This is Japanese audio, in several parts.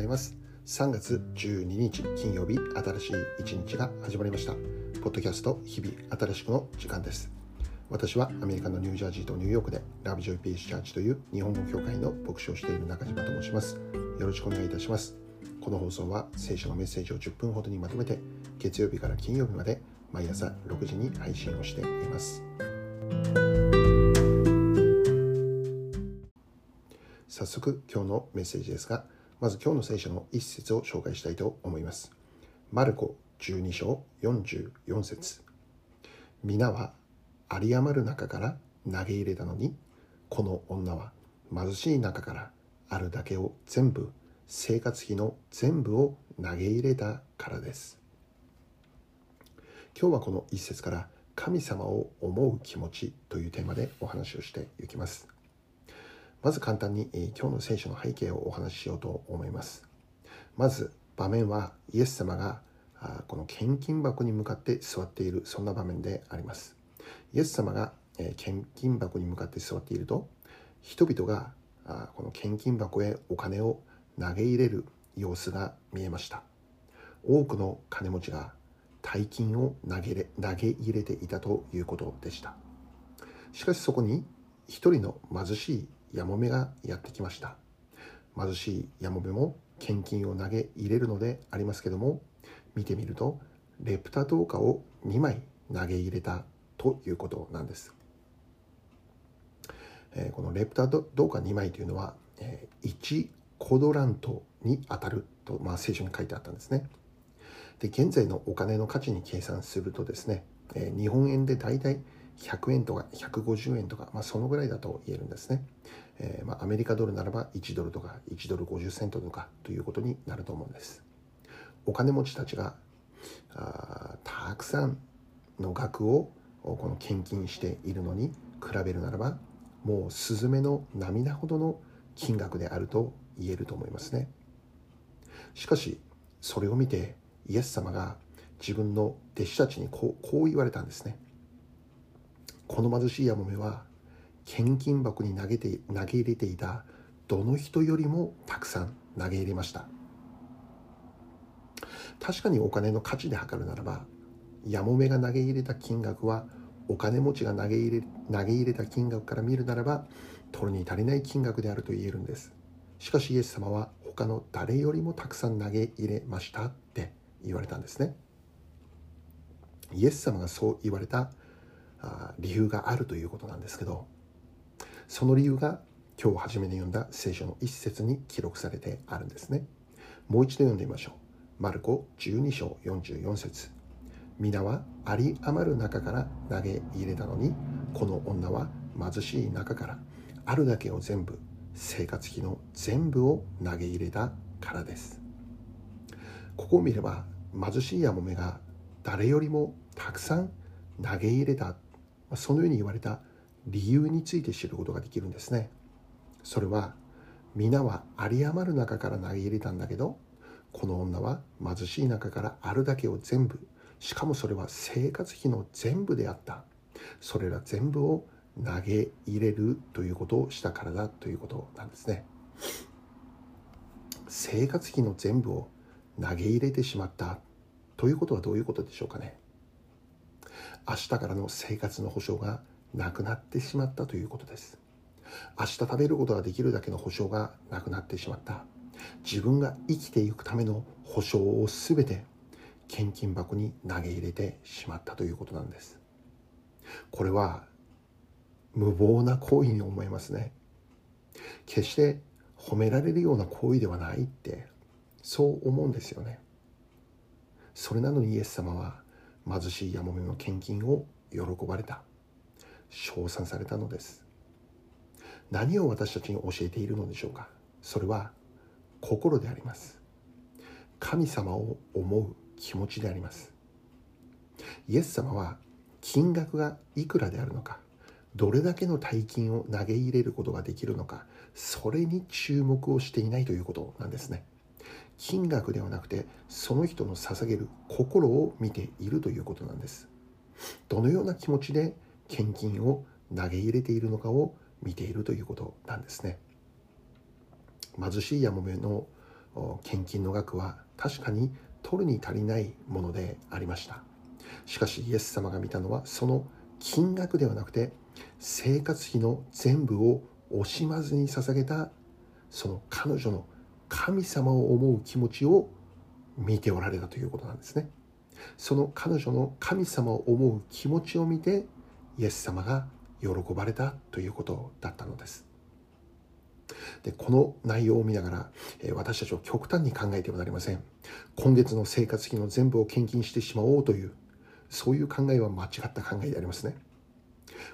ざいます。3月12日金曜日新しい一日が始まりました。ポッドキャスト日々新しくの時間です。私はアメリカのニュージャージーとニューヨークでラブジョイピースチャーチという日本語協会の牧師をしている中島と申します。よろしくお願いいたします。この放送は聖書のメッセージを10分ほどにまとめて月曜日から金曜日まで毎朝6時に配信をしています。早速今日のメッセージですがまず今日の聖書の一節を紹介したいと思います。マルコ12章44節。皆は有り余る中から投げ入れたのにこの女は貧しい中からあるだけを全部生活費の全部を投げ入れたからです。今日はこの一節から神様を思う気持ちというテーマでお話をしていきます。まず簡単に、え今日の聖書の背景をお話ししようと思います。まず場面はイエス様があこの献金箱に向かって座っているそんな場面であります。イエス様が、え献金箱に向かって座っていると人々があこの献金箱へお金を投げ入れる様子が見えました。多くの金持ちが大金を投げ投げ入れていたということでした。しかしそこに一人の貧しいやもめがやってきました。貧しいやもめも献金を投げ入れるのでありますけども見てみるとレプタ銅貨を2枚投げ入れたということなんです、え、このレプタ銅貨2枚というのは、え、1コドラントに当たると、まあ、聖書に書いてあったんですね。で現在のお金の価値に計算するとですね、え、日本円で大体100円とか150円とか、まあ、そのぐらいだと言えるんですね。えー、まあ、アメリカドルならば1ドルとか1ドル50セントとかということになると思うんです。お金持ちたちがあたくさんの額をこの献金しているのに比べるならばもうスズメの涙ほどの金額であると言えると思いますね。しかしそれを見てイエス様が自分の弟子たちにこうこう言われたんですね。この貧しいやもめは献金箱に投げて投げ入れていたどの人よりもたくさん投げ入れました。確かにお金の価値で測るならばやもめが投げ入れた金額はお金持ちが投げ入れ投げ入れた金額から見るならば取るに足りない金額であると言えるんです。しかしイエス様は他の誰よりもたくさん投げ入れましたって言われたんですね。イエス様がそう言われた理由があるということなんですけどその理由が今日初めに読んだ聖書の一節に記録されてあるんですね。もう一度読んでみましょう。マルコ12章44節。皆はあり余る中から投げ入れたのにこの女は貧しい中からあるだけを全部生活費の全部を投げ入れたからです。ここを見れば貧しいやもめが誰よりもたくさん投げ入れたそのように言われた理由について知ることができるんですね。それは皆は有り余る中から投げ入れたんだけどこの女は貧しい中からあるだけを全部しかもそれは生活費の全部であった。それら全部を投げ入れるということをしたからだということなんですね。生活費の全部を投げ入れてしまったということはどういうことでしょうかね。明日からの生活の保障がなくなってしまったということです。明日食べることができるだけの保障がなくなってしまった。自分が生きていくための保証を全て献金箱に投げ入れてしまったということなんです。これは無謀な行為に思えますね。決して褒められるような行為ではないってそう思うんですよね。それなのにイエス様は貧しいやもめの献金を喜ばれた。称賛されたのです。何を私たちに教えているのでしょうか。それは心であります。神様を思う気持ちであります。イエス様は金額がいくらであるのか。どれだけの大金を投げ入れることができるのか。それに注目をしていないということなんですね。金額ではなくてその人の捧げる心を見ているということなんです。どのような気持ちで献金を投げ入れているのかを見ているということなんですね。貧しいやもめの献金の額は確かに取るに足りないものでありました。しかしイエス様が見たのはその金額ではなくて生活費の全部を惜しまずに捧げたその彼女の神様を思う気持ちを見ておられたということなんですね。その彼女の神様を思う気持ちを見てイエス様が喜ばれたということだったのです。でこの内容を見ながら、え私たちは極端に考えてはなりません。今月の生活費の全部を献金してしまおうというそういう考えは間違った考えでありますね。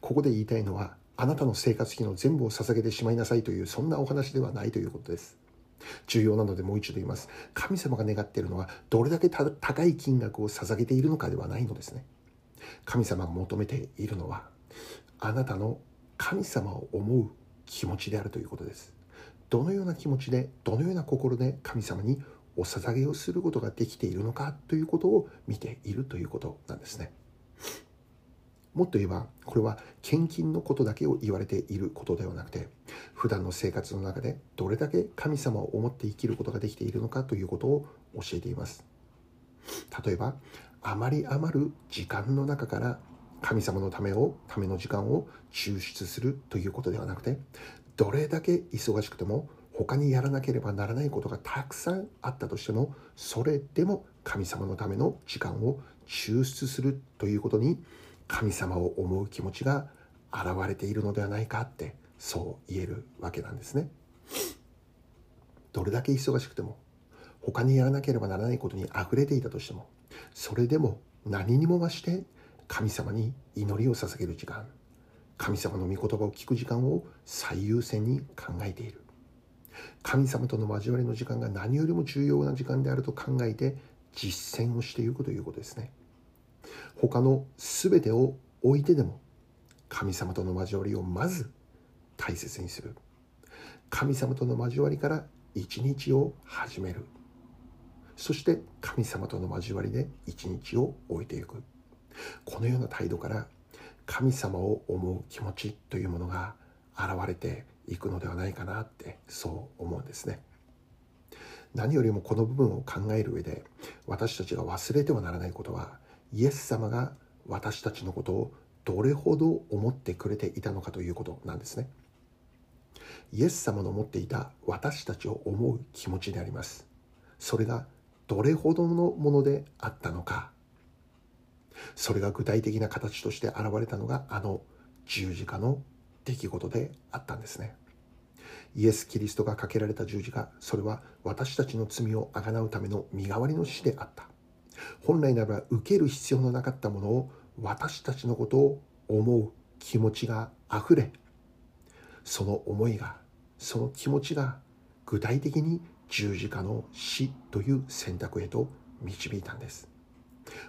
ここで言いたいのはあなたの生活費の全部を捧げてしまいなさいというそんなお話ではないということです。重要なのでもう一度言います。神様が願っているのはどれだけ高い金額を捧げているのかではないのですね。神様が求めているのはあなたの神様を思う気持ちであるということです。どのような気持ちでどのような心で神様にお捧げをすることができているのかということを見ているということなんですね。もっと言えばこれは献金のことだけを言われていることではなくて普段の生活の中でどれだけ神様を思って生きることができているのかということを教えています。例えばあまり余る時間の中から神様のためをための時間を抽出するということではなくてどれだけ忙しくても他にやらなければならないことがたくさんあったとしてもそれでも神様のための時間を抽出するということに神様を思う気持ちが現れているのではないかってそう言えるわけなんですね。どれだけ忙しくても他にやらなければならないことに溢れていたとしてもそれでも何にも増して神様に祈りを捧げる時間神様の御言葉を聞く時間を最優先に考えている神様との交わりの時間が何よりも重要な時間であると考えて実践をしていくということですね他の全てを置いてでも神様との交わりをまず大切にする。神様との交わりから一日を始める。そして神様との交わりで一日を置いていく。このような態度から神様を思う気持ちというものが現れていくのではないかなってそう思うんですね。何よりもこの部分を考える上で私たちが忘れてはならないことはイエス様が私たちのことをどれほど思ってくれていたのかということなんですね。イエス様の持っていた私たちを思う気持ちであります。それがどれほどのものであったのか。それが具体的な形として現れたのがあの十字架の出来事であったんですね。イエス・キリストがかけられた十字架それは私たちの罪をあがなうための身代わりの死であった。本来ならば受ける必要のなかったものを私たちのことを思う気持ちがあふれその思いがその気持ちが具体的に十字架の死という選択へと導いたんです。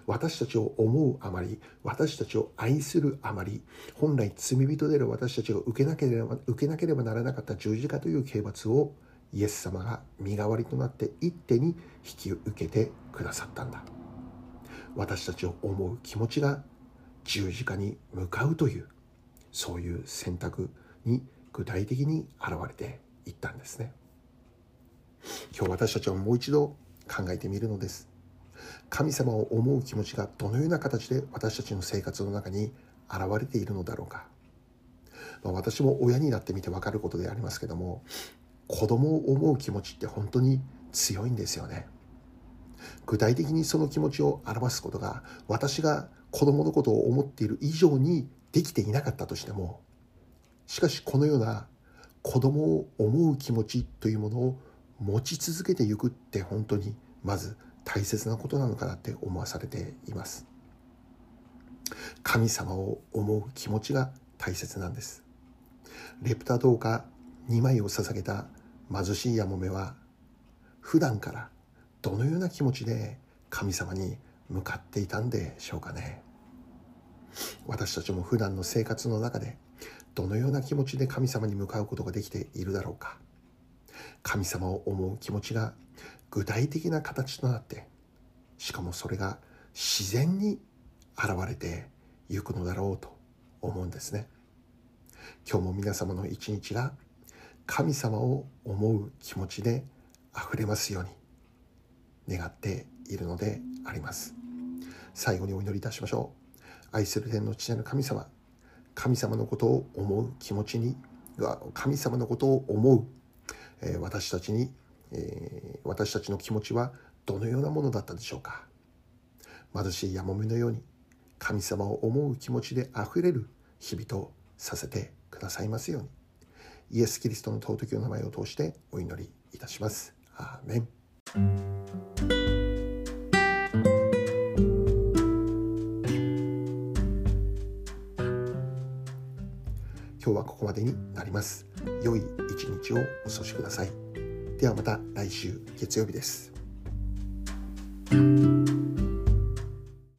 私たちを思うあまり私たちを愛するあまり本来罪人である私たちが受けなければ受けなければならなかった十字架という刑罰をイエス様が身代わりとなって一手に引き受けてくださったんだ。私たちを思う気持ちが十字架に向かうというそういう選択に具体的に現れていったんですね。今日私たちはもう一度考えてみるのです。神様を思う気持ちがどのような形で私たちの生活の中に現れているのだろうか、まあ、私も親になってみて分かることでありますけども子供を思う気持ちって本当に強いんですよね。具体的にその気持ちを表すことが私が子供のことを思っている以上にできていなかったとしてもしかしこのような子供を思う気持ちというものを持ち続けていくって本当にまず大切なことなのかなって思わされています。神様を思う気持ちが大切なんです。レプタ銅貨2枚を捧げた貧しいヤモメは普段からどのような気持ちで神様に向かっていたんでしょうかね。私たちも普段の生活の中でどのような気持ちで神様に向かうことができているだろうか。神様を思う気持ちが具体的な形となってしかもそれが自然に現れていくのだろうと思うんですね。今日も皆様の一日が神様を思う気持ちで溢れますように願っているのであります。最後にお祈りいたしましょう。愛する天の父なる神様。神様のことを思う気持ちに神様のことを思う、私たちに、私たちの気持ちはどのようなものだったでしょうか。貧しいやもめのように神様を思う気持ちであふれる日々とさせてくださいますように。イエス・キリストの尊きお名前を通してお祈りいたします。アーメン。こまでになります。良い一日をお過ごしください。ではまた来週月曜日です。